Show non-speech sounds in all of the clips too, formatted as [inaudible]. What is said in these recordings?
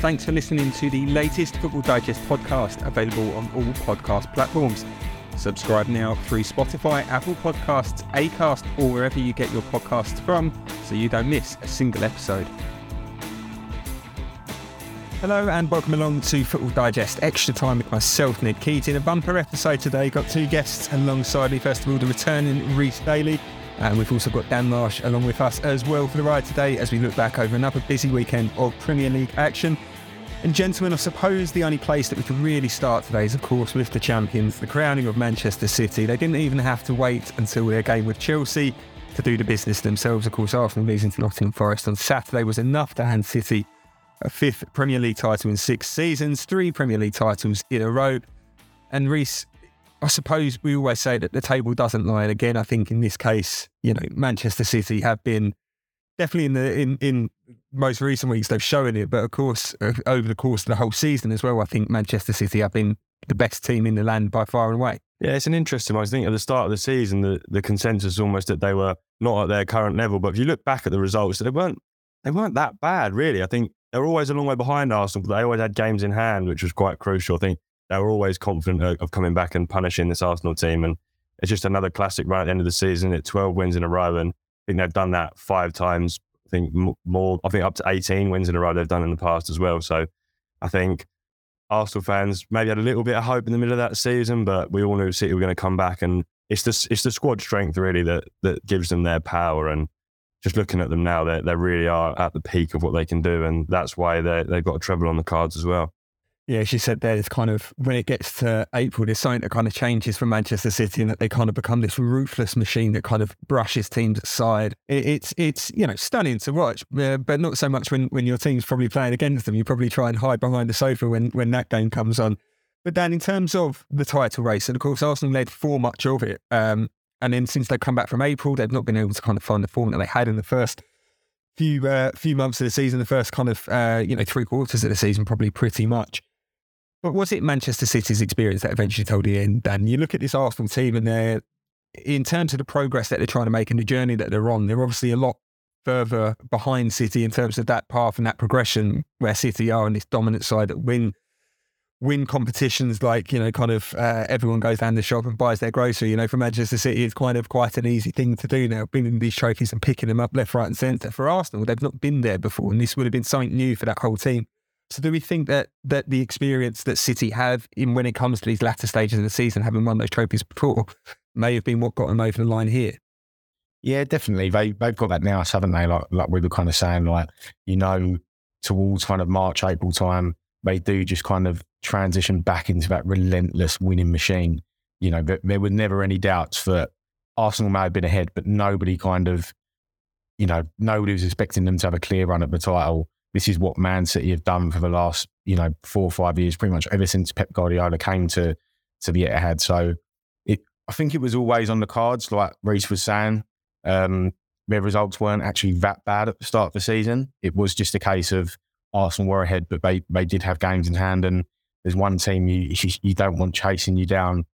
Thanks for listening to the latest Football Digest podcast, available on all podcast platforms. Subscribe now through Spotify, Apple Podcasts, Acast, or wherever you get your podcasts from so you don't miss a single episode. Hello and welcome along to Football Digest Extra Time with myself, Ned Keating. A bumper episode today. Got two guests alongside me. First of all, the returning Rhys Daly. And we've also got Dan Marsh along with us as well for the ride today as we look back over another busy weekend of Premier League action. And gentlemen, I suppose the only place that we can really start today is, of course, with the champions, the crowning of Manchester City. They didn't even have to wait until their game with Chelsea to do the business themselves. Of course, Arsenal losing to Nottingham Forest on Saturday was enough to hand City a fifth Premier League title in six seasons, three Premier League titles in a row. And Rhys, I suppose we always say that the table doesn't lie. And again, I think in this case, you know, Manchester City have been definitely in the in in most recent weeks they've shown it, but of course uh, over the course of the whole season as well, I think Manchester City have been the best team in the land by far and away. Yeah, it's an interesting one. I think at the start of the season, the, the consensus almost that they were not at their current level. But if you look back at the results, they weren't they weren't that bad, really. I think they were always a long way behind Arsenal, but they always had games in hand, which was quite crucial. I think they were always confident of, coming back and punishing this Arsenal team. And it's just another classic run at the end of the season. at 12 wins in a row. And I think they've done that five times. I think more, I think up to 18 wins in a row they've done in the past as well. So I think Arsenal fans maybe had a little bit of hope in the middle of that season, but we all knew City were going to come back. And it's the, it's the squad strength really that, that gives them their power. And just looking at them now, they, they really are at the peak of what they can do. And that's why they've got a treble on the cards as well. Yeah, she said there it's kind of when it gets to April, there's something that kind of changes for Manchester City and that they kind of become this ruthless machine that kind of brushes teams aside. It, it's it's you know stunning to watch, uh, but not so much when, when your team's probably playing against them. You probably try and hide behind the sofa when when that game comes on. But then in terms of the title race, and of course Arsenal led for much of it, um, and then since they've come back from April, they've not been able to kind of find the form that they had in the first few uh, few months of the season, the first kind of uh, you know three quarters of the season, probably pretty much. But was it Manchester City's experience that eventually told you in, Dan? You look at this Arsenal team and they're, in terms of the progress that they're trying to make and the journey that they're on, they're obviously a lot further behind City in terms of that path and that progression where City are on this dominant side that win win competitions like you know kind of uh, everyone goes down the shop and buys their grocery. You know for manchester city it's kind of quite an easy thing to do now bringing these trophies and picking them up left right and centre. For arsenal they've not been there before and this would have been something new for that whole team so do we think that that the experience that City have in when it comes to these latter stages of the season, having won those trophies before, may have been what got them over the line here? Yeah, definitely. They they've got that now, haven't they? Like like we were kind of saying, like you know, towards kind of March April time, they do just kind of transition back into that relentless winning machine. You know, there, there were never any doubts that Arsenal may have been ahead, but nobody kind of, you know, nobody was expecting them to have a clear run at the title this is what Man City have done for the last, you know, four or five years, pretty much ever since Pep Guardiola came to to the Etihad. So it, I think it was always on the cards, like Rhys was saying. Um, their results weren't actually that bad at the start of the season. It was just a case of Arsenal were ahead, but they they did have games in hand, and there's one team you [laughs] you don't want chasing you down.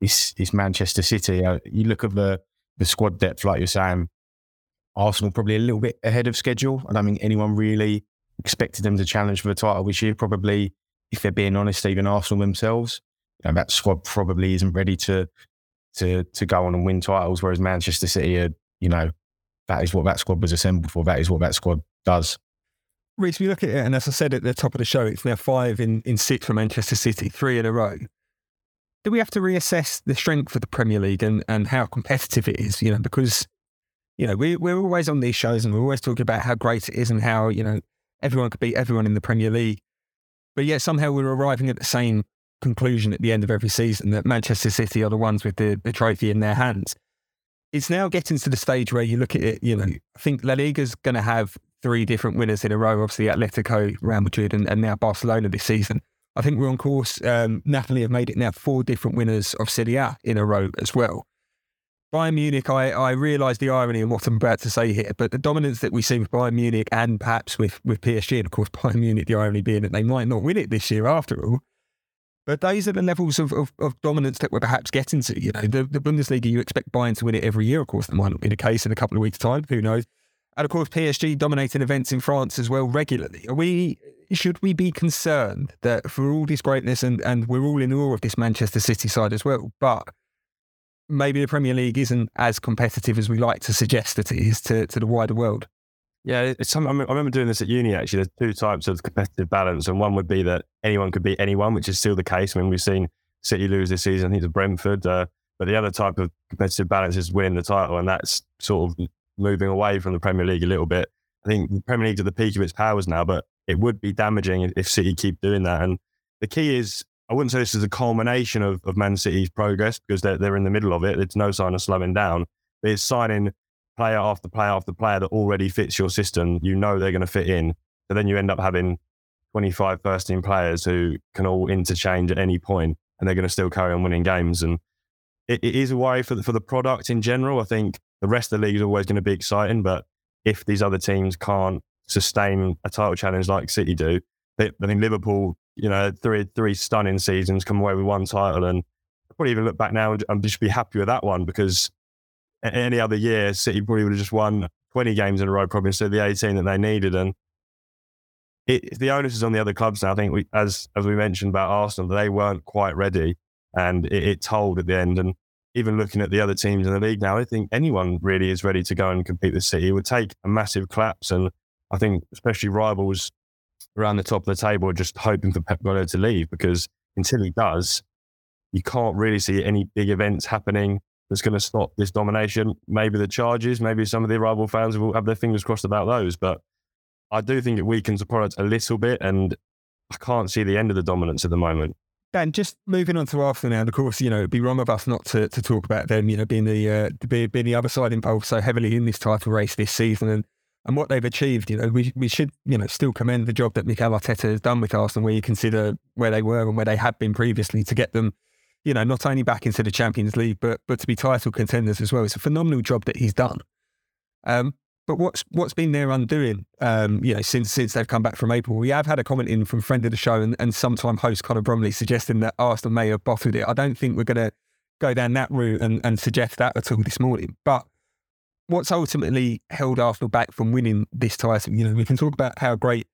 It's, it's Manchester City. Uh, you look at the the squad depth, like you're saying. Arsenal probably a little bit ahead of schedule. I don't think anyone really expected them to challenge for the title this year. Probably, if they're being honest, even Arsenal themselves, you know, that squad probably isn't ready to to to go on and win titles. Whereas Manchester City, are, you know, that is what that squad was assembled for. That is what that squad does. Rhys, we look at it, and as I said at the top of the show, it's now five in, in six for Manchester City, three in a row. Do we have to reassess the strength of the Premier League and, and how competitive it is? You know, because you know we we're always on these shows and we're always talking about how great it is and how you know everyone could beat everyone in the Premier League. But yet somehow we're arriving at the same conclusion at the end of every season that Manchester City are the ones with the, the trophy in their hands. It's now getting to the stage where you look at it, you know, I think La Liga's going to have three different winners in a row. Obviously, Atletico, Real Madrid, and, and now Barcelona this season. I think we're on course. Um, Napoli have made it now four different winners of Serie A in a row as well. Bayern Munich, I, I realise the irony in what I'm about to say here, but the dominance that we see with Bayern Munich and perhaps with, with PSG, and of course [laughs] Bayern Munich, the irony being that they might not win it this year after all. But those are the levels of, of, of dominance that we're perhaps getting to. You know, the, the Bundesliga, you expect Bayern to win it every year. Of course, that might not be the case in a couple of weeks' time. Who knows? And of course, PSG dominating events in France as well regularly. Are we should we be concerned that for all this greatness and, and we're all in awe of this Manchester City side as well, but maybe the Premier League isn't as competitive as we like to suggest that it is to, to the wider world. Yeah, I remember doing this at uni actually. There's two types of competitive balance, and one would be that anyone could beat anyone, which is still the case. I mean, we've seen City lose this season, I think, to Brentford. Uh, but the other type of competitive balance is winning the title, and that's sort of moving away from the Premier League a little bit. I think the Premier League's at the peak of its powers now, but it would be damaging if City keep doing that. And the key is I wouldn't say this is a culmination of, of Man City's progress because they're, they're in the middle of it. It's no sign of slowing down. But it's signing player after player after player that already fits your system. You know they're going to fit in. So then you end up having 25 first team players who can all interchange at any point and they're going to still carry on winning games. And it, it is a worry for the, for the product in general. I think the rest of the league is always going to be exciting. But if these other teams can't sustain a title challenge like City do, I think Liverpool you know, three three stunning seasons, come away with one title, and I'd probably even look back now and, just be happy with that one because any other year, City probably would have just won 20 games in a row, probably instead of the 18 that they needed. And it, the onus is on the other clubs now. I think, we, as as we mentioned about Arsenal, they weren't quite ready, and it, it told at the end. And even looking at the other teams in the league now, I think anyone really is ready to go and compete with City. It would take a massive collapse, and I think especially rivals around the top of the table just hoping for Pep Guardiola to leave because until he does, you can't really see any big events happening that's going to stop this domination. Maybe the charges, maybe some of the rival fans will have their fingers crossed about those. But I do think it weakens the product a little bit, and I can't see the end of the dominance at the moment. Dan, just moving on to Arsenal now, and of course, you know, it'd be wrong of us not to, to talk about them, you know, being the uh, being the other side involved so heavily in this title race this season. And and what they've achieved. You know, we we should you know still commend the job that Mikel Arteta has done with Arsenal, where you consider where they were and where they had been previously to get them, you know, not only back into the Champions League, but but to be title contenders as well. It's a phenomenal job that he's done. Um, but what's what's been their undoing, um, you know, since since they've come back from April? We have had a comment in from friend of the show and, and sometime host Connor Bromley suggesting that Arsenal may have bottled it. I don't think we're going to go down that route and, and suggest that at all this morning. But what's ultimately held Arsenal back from winning this title? You know, we can talk about how great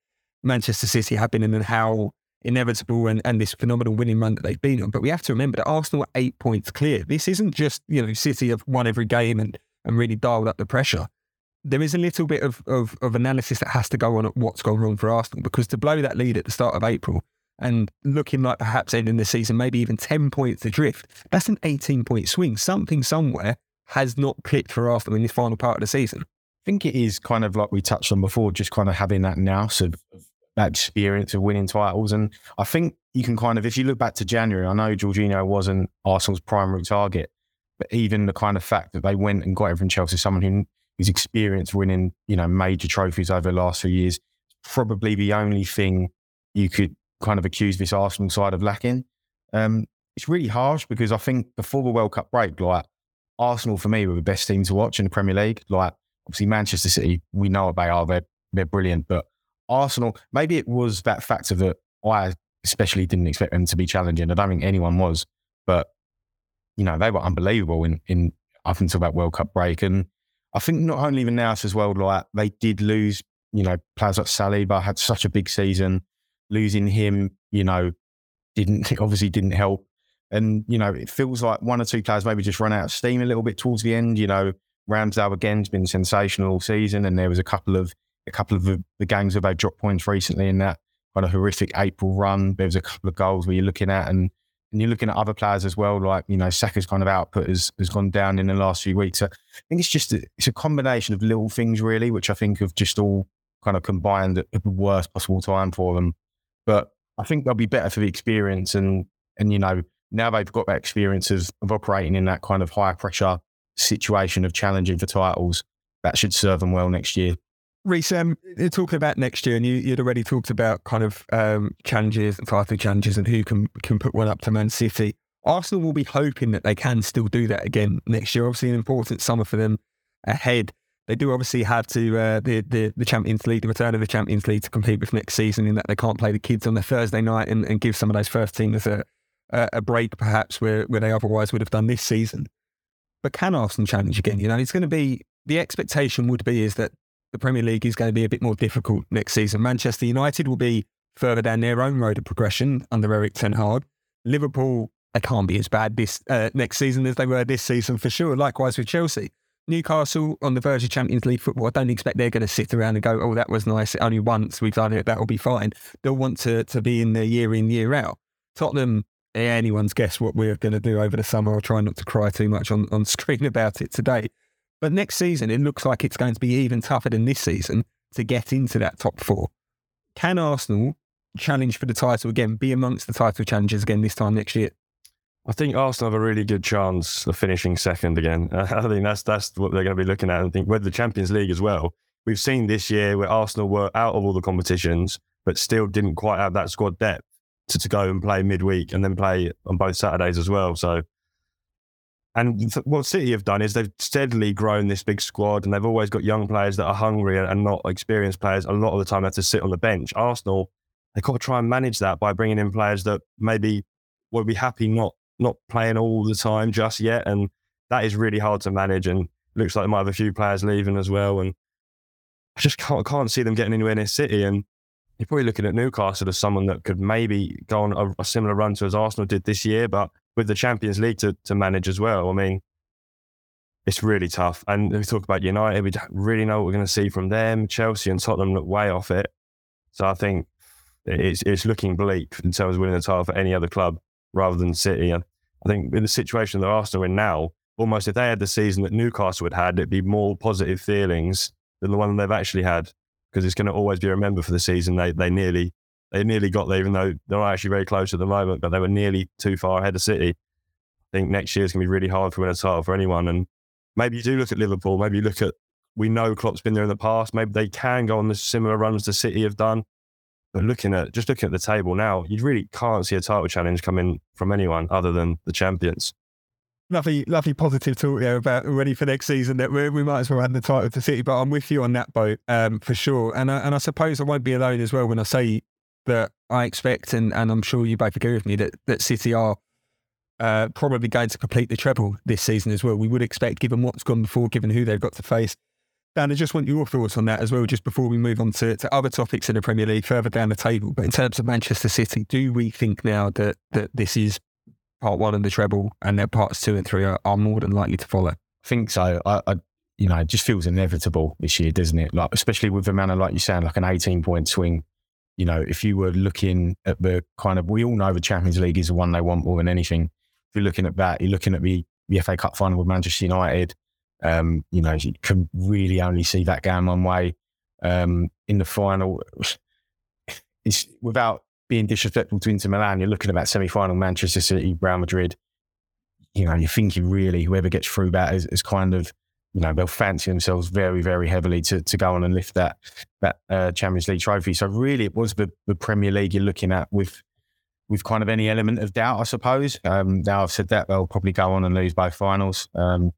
Manchester City have been and how inevitable and, and this phenomenal winning run that they've been on. But we have to remember that Arsenal are eight points clear. This isn't just, you know, City have won every game and, and really dialed up the pressure. There is a little bit of, of, of analysis that has to go on at what's gone wrong for Arsenal because to blow that lead at the start of April and looking like perhaps ending the season maybe even 10 points adrift, that's an 18 point swing. Something somewhere has not clicked for Arsenal in this final part of the season. I think it is kind of like we touched on before, just kind of having that nous of, that experience of winning titles. And I think you can kind of, if you look back to January, I know Jorginho wasn't Arsenal's primary target, but even the kind of fact that they went and got everything Chelsea, someone who, who's experienced winning, you know, major trophies over the last few years, probably the only thing you could kind of accuse this Arsenal side of lacking. Um, it's really harsh because I think before the World Cup break, like Arsenal for me were the best team to watch in the Premier League. Like obviously Manchester City, we know what they are. They're they're brilliant, but Arsenal, maybe it was that factor that I especially didn't expect them to be challenging. I don't think anyone was, but you know they were unbelievable in in up until that World Cup break. And I think not only the now as well, like they did lose. You know, players like Saliba had such a big season. Losing him, you know, didn't [laughs] obviously didn't help. And, you know, it feels like one or two players maybe just run out of steam a little bit towards the end. You know, Ramsdale again's been sensational all season. And there was a couple of a couple of the, the games where they dropped points recently in that kind of horrific April run. There was a couple of goals where you're looking at and and you're looking at other players as well, like, you know, Saka's kind of output has, has gone down in the last few weeks. So I think it's just, a, it's a combination of little things really, which I think have just all kind of combined at the worst possible time for them. But I think they'll be better for the experience and, and, you know, now they've got that experience of, of operating in that kind of high pressure situation of challenging for titles. That should serve them well next year. Rhys, um, talking about next year, and you, would already talked about kind of um, challenges and title challenges and who can can put one up to Man City. Arsenal will be hoping that they can still do that again next year. Obviously, an important summer for them ahead. They do obviously have to uh, the, the the Champions League, the return of the Champions League to compete with next season. In that they can't play the kids on the Thursday night and, and give some of those first teamers a, a break, perhaps where where they otherwise would have done this season. But can Arsenal challenge again? You know, it's going to be the expectation would be is that the Premier League is going to be a bit more difficult next season. Manchester United will be further down their own road of progression under Erik Ten Hag. Liverpool, they can't be as bad this uh, next season as they were this season for sure. Likewise with Chelsea. Newcastle on the verge of Champions League football, I don't expect they're going to sit around and go, oh, that was nice. Only once we've done it, that'll be fine. They'll want to, to be in there year in, year out. Tottenham, anyone's guess what we're going to do over the summer. I'll try not to cry too much on, on [laughs] screen about it today. But next season, it looks like it's going to be even tougher than this season to get into that top four. Can Arsenal challenge for the title again, be amongst the title challengers again this time next year? I think Arsenal have a really good chance of finishing second again. [laughs] I think that's that's what they're going to be looking at. I think with the Champions League as well, we've seen this year where Arsenal were out of all the competitions, but still didn't quite have that squad depth to, to go and play midweek and then play on both Saturdays as well. So, and what City have done is they've steadily grown this big squad, and they've always got young players that are hungry and not experienced players. A lot of the time, they have to sit on the bench. Arsenal, they've got to try and manage that by bringing in players that maybe would be happy not not playing all the time just yet, and that is really hard to manage. And looks like they might have a few players leaving as well, and I just can't can't see them getting anywhere near City. And you're probably looking at Newcastle as someone that could maybe go on a, a similar run to as Arsenal did this year, but with the Champions League to, to manage as well. I mean, it's really tough. And we talk about United, we don't really know what we're going to see from them. Chelsea and Tottenham look way off it. So I think it's it's looking bleak in terms of winning the title for any other club rather than City. And I think in the situation that Arsenal are in now, almost if they had the season that Newcastle had had, it'd be more positive feelings than the one they've actually had because it's going to always be remembered for the season they they nearly they nearly got there, even though they're actually very close at the moment, but they were nearly too far ahead of City. I think next year is going to be really hard for win a title for anyone. And maybe you do look at Liverpool, maybe you look at we know Klopp's been there in the past. Maybe they can go on the similar runs to City have done. But looking at just looking at the table now, you really can't see a title challenge coming from anyone other than the champions. Lovely, lovely positive talk there about ready for next season. That we, we might as well add the title to City, but I'm with you on that boat um, for sure. And I, and I suppose I won't be alone as well when I say that I expect, and, and I'm sure you both agree with me that that City are uh, probably going to complete the treble this season as well. We would expect, given what's gone before, given who they've got to face. Dan, I just want your thoughts on that as well, just before we move on to, to other topics in the Premier League further down the table. But in terms of Manchester City, do we think now that, that this is part one of the treble and their parts two and three are, are more than likely to follow? I think so. I, I, you know, it just feels inevitable this year, doesn't it? Like, especially with the of, like you saying, like an 18 point swing. You know, if you were looking at the kind of, we all know the Champions League is the one they want more than anything. If you're looking at that, you're looking at the, the FA Cup final with Manchester United um, you know, you can really only see that going one way. Um, in the final, [sighs] it's without being disrespectful to Inter Milan, you're looking at that semi-final, Manchester City, Real Madrid. You know, you're thinking really whoever gets through that is, is kind of, you know, they'll fancy themselves very, very heavily to, to go on and lift that that uh, Champions League trophy. So really, it was the, the Premier League you're looking at with with kind of any element of doubt, I suppose. Um, now I've said that they'll probably go on and lose both finals. Um,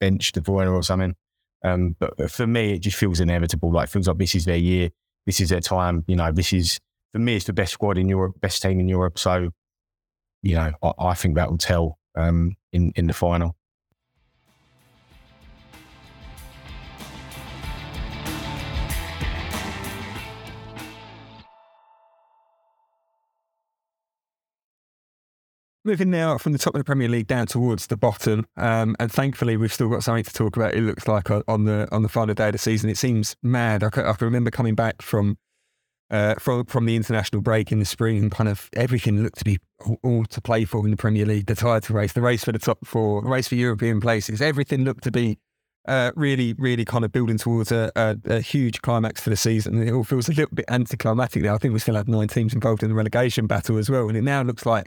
bench De Bruyne or something. Um, but for me, it just feels inevitable. Like feels like this is their year. This is their time. You know, this is for me. It's the best squad in Europe, best team in Europe. So, you know, I, I think that will tell um, in in the final. Moving now from the top of the Premier League down towards the bottom, um, and thankfully we've still got something to talk about. It looks like on the on the final day of the season, it seems mad. I can, I can remember coming back from uh, from from the international break in the spring, kind of everything looked to be all, all, to play for in the Premier League. The title race, the race for the top four, the race for European places, everything looked to be uh, really, really kind of building towards a, a, a, huge climax for the season. It all feels a little bit anticlimactic now. I think we still have nine teams involved in the relegation battle as well, and it now looks like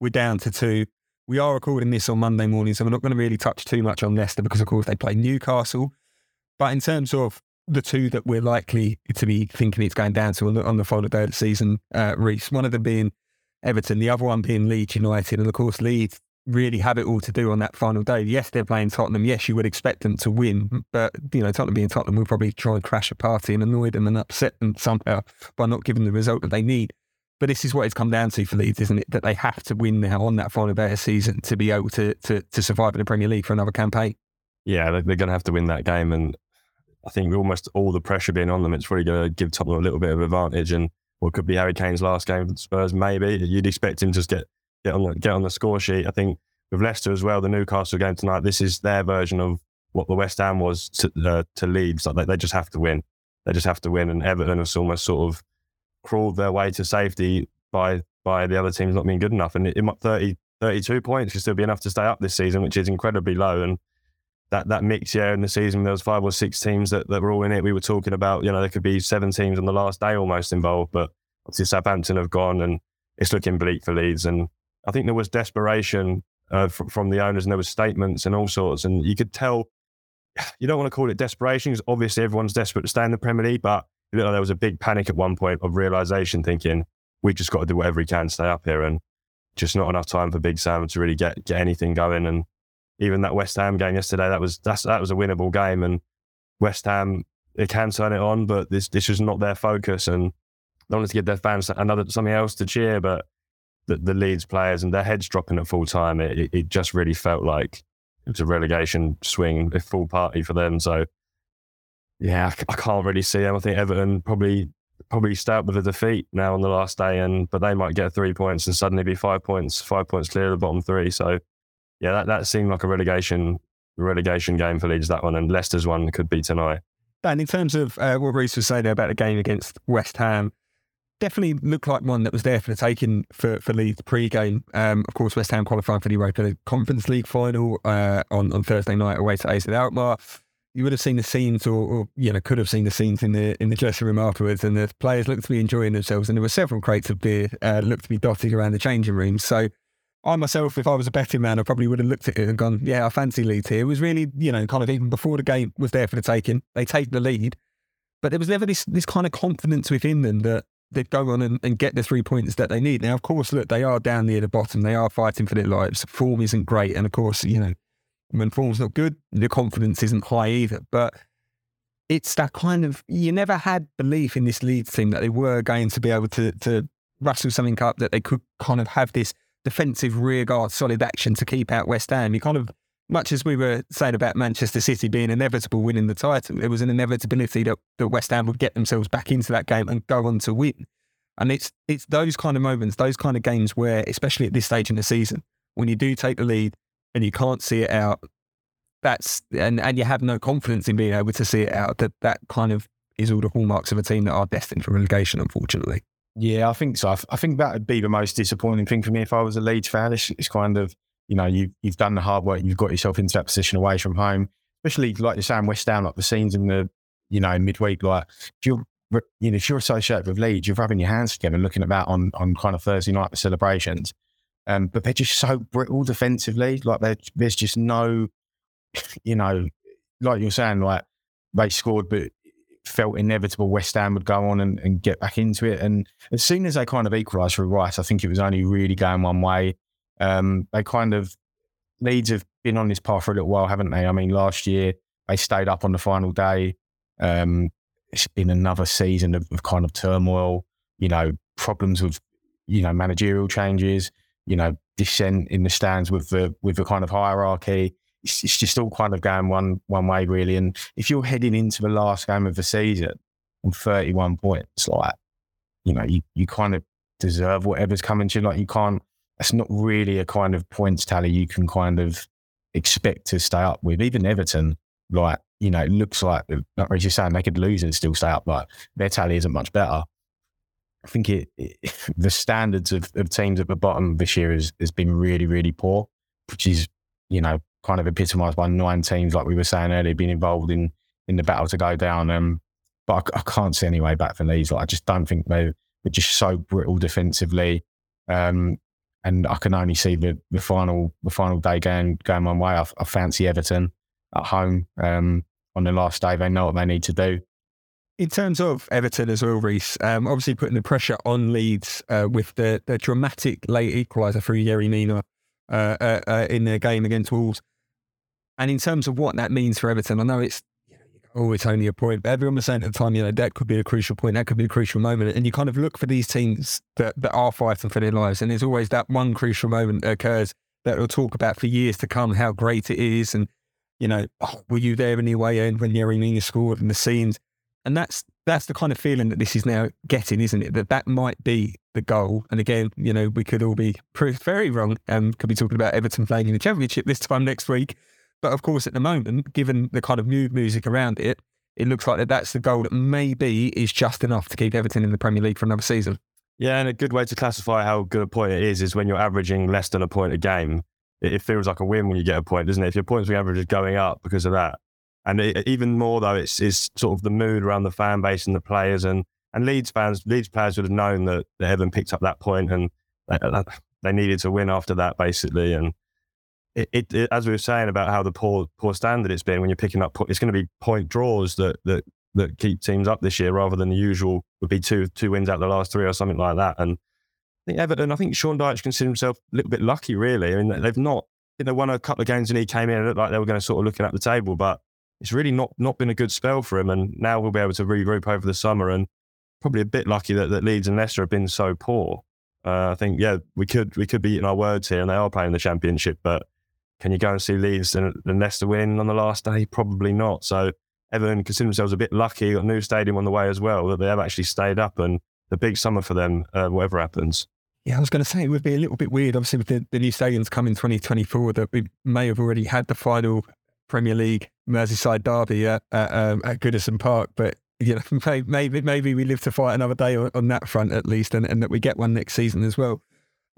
we're down to two. We are recording this on Monday morning, so we're not going to really touch too much on Leicester because, of course, they play Newcastle. But in terms of the two that we're likely to be thinking it's going down to on the, final day of the season, uh, Rhys. One of them being Everton, the other one being Leeds United. And of course, Leeds really have it all to do on that final day. Yes, they're playing Tottenham. Yes, you would expect them to win, but you know, Tottenham being Tottenham will probably try and crash a party and annoy them and upset them somehow by not giving the result that they need. But this is what it's come down to for Leeds, isn't it? That they have to win now on that final day of the season to be able to to, to survive in the Premier League for another campaign. Yeah, they're, going to have to win that game, and I think almost all the pressure being on them, it's probably going to give Tottenham a little bit of advantage. And what could be Harry Kane's last game for Spurs, maybe you'd expect him to get get on the, get on the score sheet. I think with Leicester as well, the Newcastle game tonight, this is their version of what the West Ham was to, uh, to Leeds. Like they, they, just have to win. They just have to win. And Everton has almost sort of crawled their way to safety by by the other teams not being good enough. And it, it 30, 32 points should still be enough to stay up this season, which is incredibly low. And that that mix, yeah, in the season, there was five or six teams that, that were all in it. We were talking about, you know, there could be seven teams on the last day almost involved, but obviously Southampton have gone and it's looking bleak for Leeds. And I think there was desperation uh, from, from the owners, and there was statements and all sorts, and you could tell. You don't want to call it desperation because obviously everyone's desperate to stay in the Premier League, but you know, there was a big panic at one point of realization, thinking we just got to do whatever we can to stay up here, and just not enough time for Big Sam to really get get anything going. And even that West Ham game yesterday, that was that's, that was a winnable game, and West Ham they can turn it on, but this this was not their focus, and they wanted to give their fans another something else to cheer, but the, the Leeds players and their heads dropping at full time, it, it just really felt like it was a relegation swing, a full party for them. So, yeah, I, I can't really see them. I think Everton probably probably stay up with a defeat now on the last day, and but they might get three points and suddenly be five points, five points clear of the bottom three. So, yeah, that, that seemed like a relegation relegation game for Leeds that one, and Leicester's one could be tonight. And in terms of uh, what Rhys was saying about the game against West Ham, definitely looked like one that was there for the taking for, for Leeds pre-game. Um, of course, West Ham qualified for the Europa Conference League final uh, on, on Thursday night away to AZ Alkmaar. You would have seen the scenes, or, or, you know, could have seen the scenes in the in the dressing room afterwards, and the players looked to be enjoying themselves, and there were several crates of beer uh, looked to be dotted around the changing rooms. So, I myself, if I was a betting man, I probably would have looked at it and gone, "Yeah, I fancy Leeds here." It was really, you know, kind of even before the game was there for the taking. They take the lead, but there was never this this kind of confidence within them that they'd go on and, and, get the three points that they need. Now, of course, look, they are down near the bottom. They are fighting for their lives. Form isn't great. And of course, you know, when form's not good, the confidence isn't high either. But it's that kind of, you never had belief in this Leeds team that they were going to be able to, to rustle something up, that they could kind of have this defensive rearguard solid action to keep out West Ham. You kind of much as we were saying about Manchester City being inevitable winning the title, there was an inevitability that, that West Ham would get themselves back into that game and go on to win. And it's it's those kind of moments, those kind of games where, especially at this stage in the season, when you do take the lead and you can't see it out, that's and, and you have no confidence in being able to see it out, that that kind of is all the hallmarks of a team that are destined for relegation, unfortunately. Yeah, I think so. I, think that would be the most disappointing thing for me if I was a Leeds fan. It's, it's kind of you know, you, you've done the hard work, you've got yourself into that position away from home, especially like you're saying, West Ham, like the scenes in the, you know, midweek, like you're, you know, if you're associated with Leeds, you're rubbing your hands together and looking at that on, on kind of Thursday night, the celebrations. Um, but they're just so brittle defensively. Like there's just no, you know, like you're saying, like they scored, but felt inevitable West Ham would go on and, and get back into it. And as soon as they kind of equalised through Rice, I think it was only really going one way. Um, they kind of Leeds have been on this path for a little while, haven't they? I mean, last year they stayed up on the final day. Um, it's been another season of, of, kind of turmoil. You know, problems with you know managerial changes. You know, dissent in the stands with the with the kind of hierarchy. It's, it's just all kind of going one one way really. And if you're heading into the last game of the season on 31 points, like you know, you you kind of deserve whatever's coming to you. Like you can't that's not really a kind of points tally you can kind of expect to stay up with. Even Everton, like, you know, it looks like, like as you're saying, they could lose and still stay up, but their tally isn't much better. I think it, it [laughs] the standards of, of, teams at the bottom this year has, has been really, really poor, which is, you know, kind of epitomised by nine teams, like we were saying earlier, being involved in in the battle to go down. Um, but I, I can't see any way back for Leeds. Like, I just don't think they, they're just so brittle defensively. Um, and I can only see the, the final the final day going going one way. I, I fancy Everton at home um, on the last day. They know what they need to do. In terms of Everton as well, Rhys, um, obviously putting the pressure on Leeds uh, with the, the dramatic late equaliser through Yerry Mina uh, uh, uh, in their game against Wolves. And in terms of what that means for Everton, I know it's oh, it's only a point, but everyone was saying at the time, you know, that could be a crucial point, that could be a crucial moment. And you kind of look for these teams that, that are fighting for their lives. And there's always that one crucial moment that occurs that we'll talk about for years to come, how great it is. And, you know, oh, were you there anyway? And when Yerry Mina scored and the scenes and that's that's the kind of feeling that this is now getting, isn't it? That that might be the goal. And again, you know, we could all be proved very wrong and could be talking about Everton playing in the Championship this time next week. But of course, at the moment, given the kind of new music around it, it looks like that that's the goal that maybe is just enough to keep Everton in the Premier League for another season. Yeah, and a good way to classify how good a point it is is when you're averaging less than a point a game. It, feels like a win when you get a point, doesn't it? If your points average is going up because of that, and it, even more though, it's, it's sort of the mood around the fan base and the players and, and Leeds fans, Leeds players would have known that, that Evan picked up that point and they, uh, uh, they needed to win after that basically. And it, it, it, as we were saying about how the poor poor standard it's been when you're picking up, it's going to be point draws that that that keep teams up this year rather than the usual would be two two wins out the last three or something like that. And I think Everton, I think Sean Dyche considered himself a little bit lucky, really. I mean, they've not, you know, won a couple of games and he came in and looked like they were going to sort of looking at the table, but it's really not not been a good spell for him. And now we'll be able to regroup over the summer and probably a bit lucky that, that Leeds and Leicester have been so poor. Uh, I think yeah, we could we could be eating our words here, and they are playing the championship. But can you go and see Leeds and, and Leicester win on the last day? Probably not. So Everton consider themselves a bit lucky. Got a new stadium on the way as well that they have actually stayed up, and the big summer for them, uh, whatever happens. Yeah, I was going to say it would be a little bit weird, obviously, with the, the new stadiums coming 2024, that we may have already had the final Premier League Merseyside derby at, at, um, at Goodison Park. But you know, [laughs] maybe maybe we live to fight another day on, that front at least, and, and, that we get one next season as well.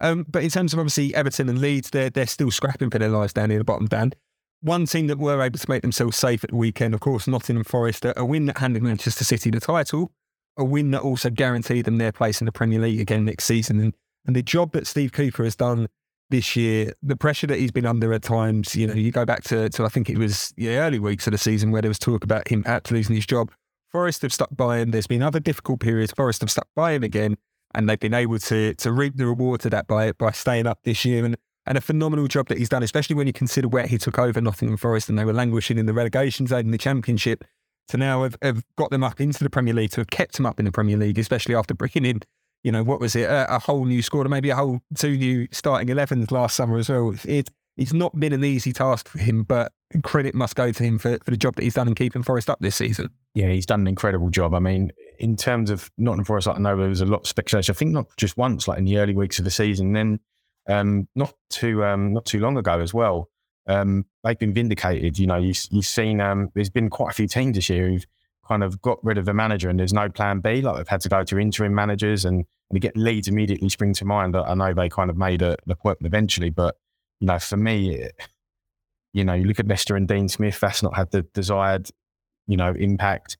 Um, but in terms of obviously Everton and Leeds, they're they're still scrapping for their lives down in the bottom. Dan, one team that were able to make themselves safe at the weekend, of course, Nottingham Forest, a win that handed Manchester City the title, a win that also guaranteed them their place in the Premier League again next season, and and the job that Steve Cooper has done this year, the pressure that he's been under at times, you know, you go back to, to I think it was the early weeks of the season where there was talk about him at losing his job. Forest have stuck by him. There's been other difficult periods. Forest have stuck by him again, and they've been able to to reap the rewards of that by by staying up this year. And and a phenomenal job that he's done, especially when you consider where he took over Nottingham Forest and they were languishing in the relegation zone in the Championship. To now have, have got them up into the Premier League, to have kept them up in the Premier League, especially after bringing in you know, what was it, a, a whole new squad, or maybe a whole two new starting 11s last summer as well. It, it's not been an easy task for him, but credit must go to him for, for the job that he's done in keeping Forest up this season. Yeah, he's done an incredible job. I mean, in terms of Nottingham Forest, I know there was a lot of speculation. I think not just once, like in the early weeks of the season, then um, not too um, not too long ago as well. Um, they've been vindicated. You know, you, you've seen um, there's been quite a few teams this year who've kind of got rid of the manager and there's no plan B. Like they've had to go to interim managers and we get Leeds immediately spring to mind. I know they kind of made a, point eventually, but you know, for me, you know, you look at Leicester and Dean Smith, that's not had the desired, you know, impact.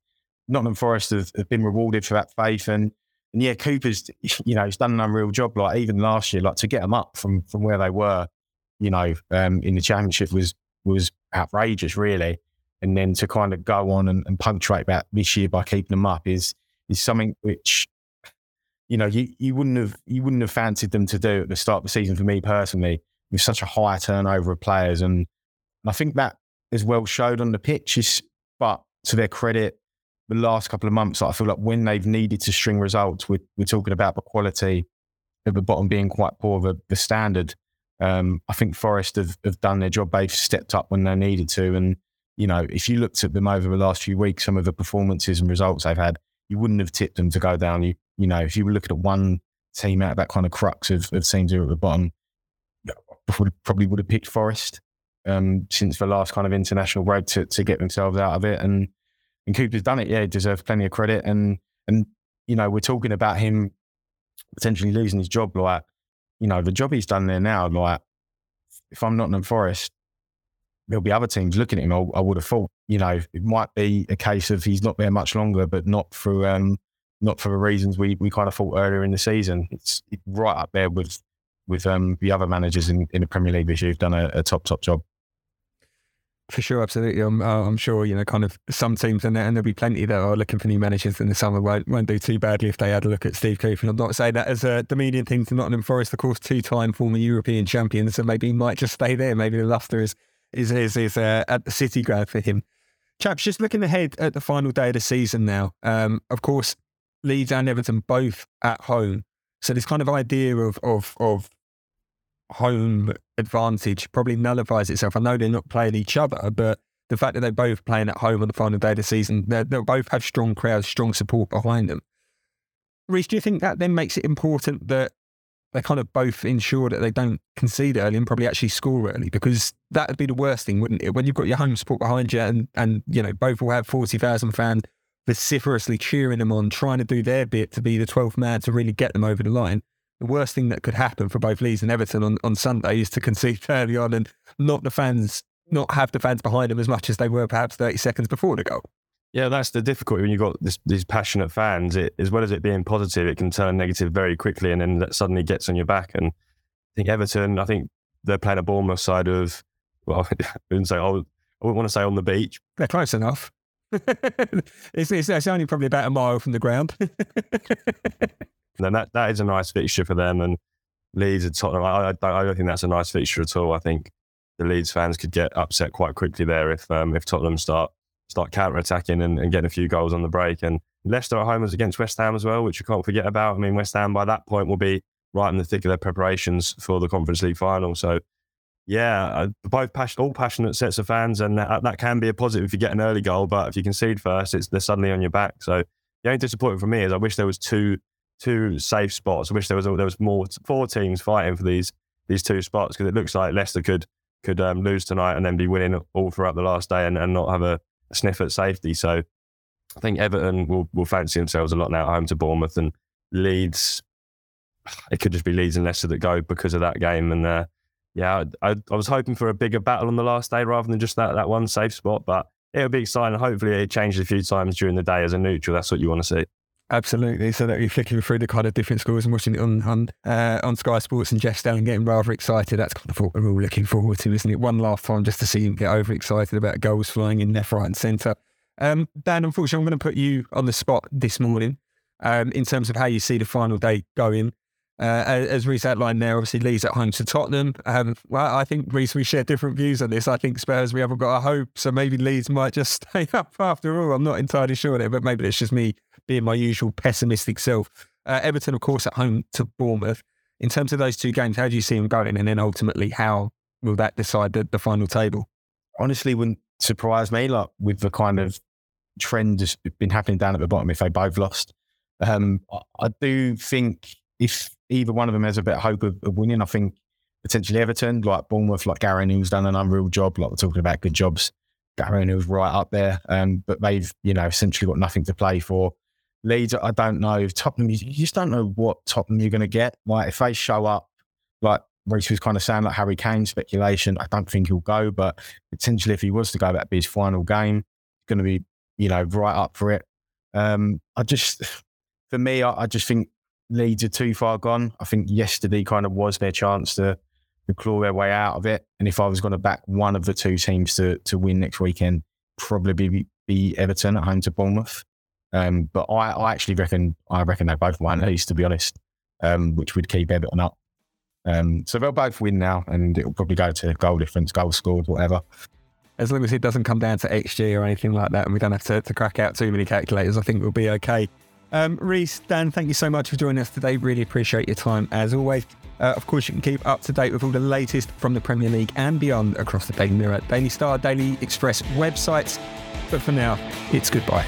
Nottingham Forest have, have been rewarded for that faith and and yeah, Cooper's, [laughs] you know, he's done an unreal job. Like even last year, like to get them up from from where they were, you know, um, in the championship was was outrageous, really and then to kind of go on and, and punctuate that this year by keeping them up is is something which you know you, you wouldn't have you wouldn't have fancied them to do at the start of the season for me personally with such a high turnover of players. And and I think that as well showed on the pitch is but to their credit the last couple of months I feel like when they've needed to string results we're, we're talking about the quality at the bottom being quite poor the, the standard. Um, I think Forest have, have done their job. They've stepped up when they needed to and you know, if you looked at them over the last few weeks, some of the performances and results they've had, you wouldn't have tipped them to go down. You, you know, if you were looking at one team out of that kind of crux of, of teams who are at the bottom, probably would have picked Forest um, since the last kind of international road to, to get themselves out of it. And and Cooper's done it. Yeah, he deserves plenty of credit. And and you know, we're talking about him potentially losing his job. Like, you know, the job he's done there now. Like, if I'm Nottingham Forest, there'll be other teams looking at him. I, I, would have thought, you know, it might be a case of he's not there much longer, but not for um, not for the reasons we we kind of thought earlier in the season. It's right up there with with um, the other managers in, in the Premier League this year who've done a, a top top job. For sure, absolutely. I'm, uh, I'm sure, you know, kind of some teams, and, there'll be plenty that are looking for new managers in the summer, won't, won't do too badly if they had a look at Steve Cooper. And I'm not saying that as a demeaning thing to Nottingham Forest, of course, two time former European champions, so maybe he might just stay there. Maybe the lustre is, is, is, is uh, at the City ground for him. Chaps, just looking ahead at the final day of the season now, um, of course, Leeds and Everton both at home. So this kind of idea of, of, of home advantage probably nullifies itself. I know they're not playing each other, but the fact that they're both playing at home on the final day of the season, they'll both have strong crowds, strong support behind them. Rhys, do you think that then makes it important that they kind of both ensure that they don't concede early and probably actually score early? Because that would be the worst thing, wouldn't it? When you've got your home support behind you and, and you know, both will have 40,000 fans vociferously cheering them on, trying to do their bit to be the 12th man to really get them over the line the worst thing that could happen for both Leeds and Everton on, on Sunday is to concede [laughs] early on and not the fans, not have the fans behind them as much as they were perhaps 30 seconds before the goal. Yeah, that's the difficulty when you've got this, these passionate fans. It, as well as it being positive, it can turn negative very quickly and then that suddenly gets on your back. And I think Everton, I think they're playing a Bournemouth side of, well, [laughs] I wouldn't say, I wouldn't want to say on the beach. They're close enough. [laughs] it's, it's, it's, only probably about a mile from the ground. [laughs] then that, that is a nice fixture for them. And Leeds and Tottenham, I, I, don't, I don't think that's a nice fixture at all. I think the Leeds fans could get upset quite quickly there if um, if Tottenham start start counter attacking and, and getting a few goals on the break. And Leicester at home is against West Ham as well, which you can't forget about. I mean, West Ham by that point will be right in the thick of their preparations for the Conference League final. So, yeah, uh, both passion, all passionate sets of fans, and that, that, can be a positive if you get an early goal. But if you concede first, it's they're suddenly on your back. So, the only disappointment for me is I wish there was two two safe spots. I wish there was there was more four teams fighting for these these two spots because it looks like Leicester could could um, lose tonight and then be winning all throughout the last day and, and not have a, sniff at safety. So I think Everton will will fancy themselves a lot now at home to Bournemouth and Leeds. It could just be Leeds and Leicester that go because of that game. And uh, yeah, I, I was hoping for a bigger battle on the last day rather than just that that one safe spot. But it'll be exciting. Hopefully, it changes a few times during the day as a neutral. That's what you want to see. Absolutely. So that you're flicking through the kind of different scores and watching it on on, uh, on Sky Sports and Jeff Stelling getting rather excited. That's kind of what we're all looking forward to, isn't it? One last time just to see him get overexcited about goals flying in left, right, and centre. Um, Dan, unfortunately, I'm going to put you on the spot this morning um, in terms of how you see the final day going. Uh, as Rhys outlined there, obviously Leeds at home to Tottenham. Um, well, I think Rhys, we share different views on this. I think Spurs, we haven't got a hope, so maybe Leeds might just [laughs] stay up after all. I'm not entirely sure there, but maybe it's just me being my usual pessimistic self. Uh, Everton, of course, at home to Bournemouth. In terms of those two games, how do you see them going? And then ultimately, how will that decide the, the final table? Honestly, wouldn't surprise me. Like with the kind of trend that's been happening down at the bottom, if they both lost, um, I, do think if either one of them has a bit of hope of, of winning, I think potentially Everton, like Bournemouth, like Gary O'Neill's done an unreal job. Like we're talking about good jobs. Gary O'Neill's right up there, um, but they've you know essentially got nothing to play for. Leeds, I don't know. If Tottenham, you just don't know what Tottenham you're going to get. Like if they show up, like Rhys was kind of saying, like Harry Kane speculation, I don't think he'll go. But potentially, if he was to go, that'd be his final game. It's going to be, you know, right up for it. Um, I just, for me, I, I, just think Leeds are too far gone. I think yesterday kind of was their chance to, to claw their way out of it. And if I was going to back one of the two teams to to win next weekend, probably be, be Everton at home to Bournemouth. Um, but I, I, actually reckon I reckon they both won at least, to be honest, um, which would keep Everton up. Um, so they'll both win now, and it'll probably go to goal difference, goal scored, whatever. As long as it doesn't come down to XG or anything like that, and we don't have to, to crack out too many calculators, I think we'll be okay. Um, Rhys, Dan, thank you so much for joining us today. Really appreciate your time as always. Uh, of course, you can keep up to date with all the latest from the Premier League and beyond across the Daily Mirror, Daily Star, Daily Express websites. But for now, it's goodbye.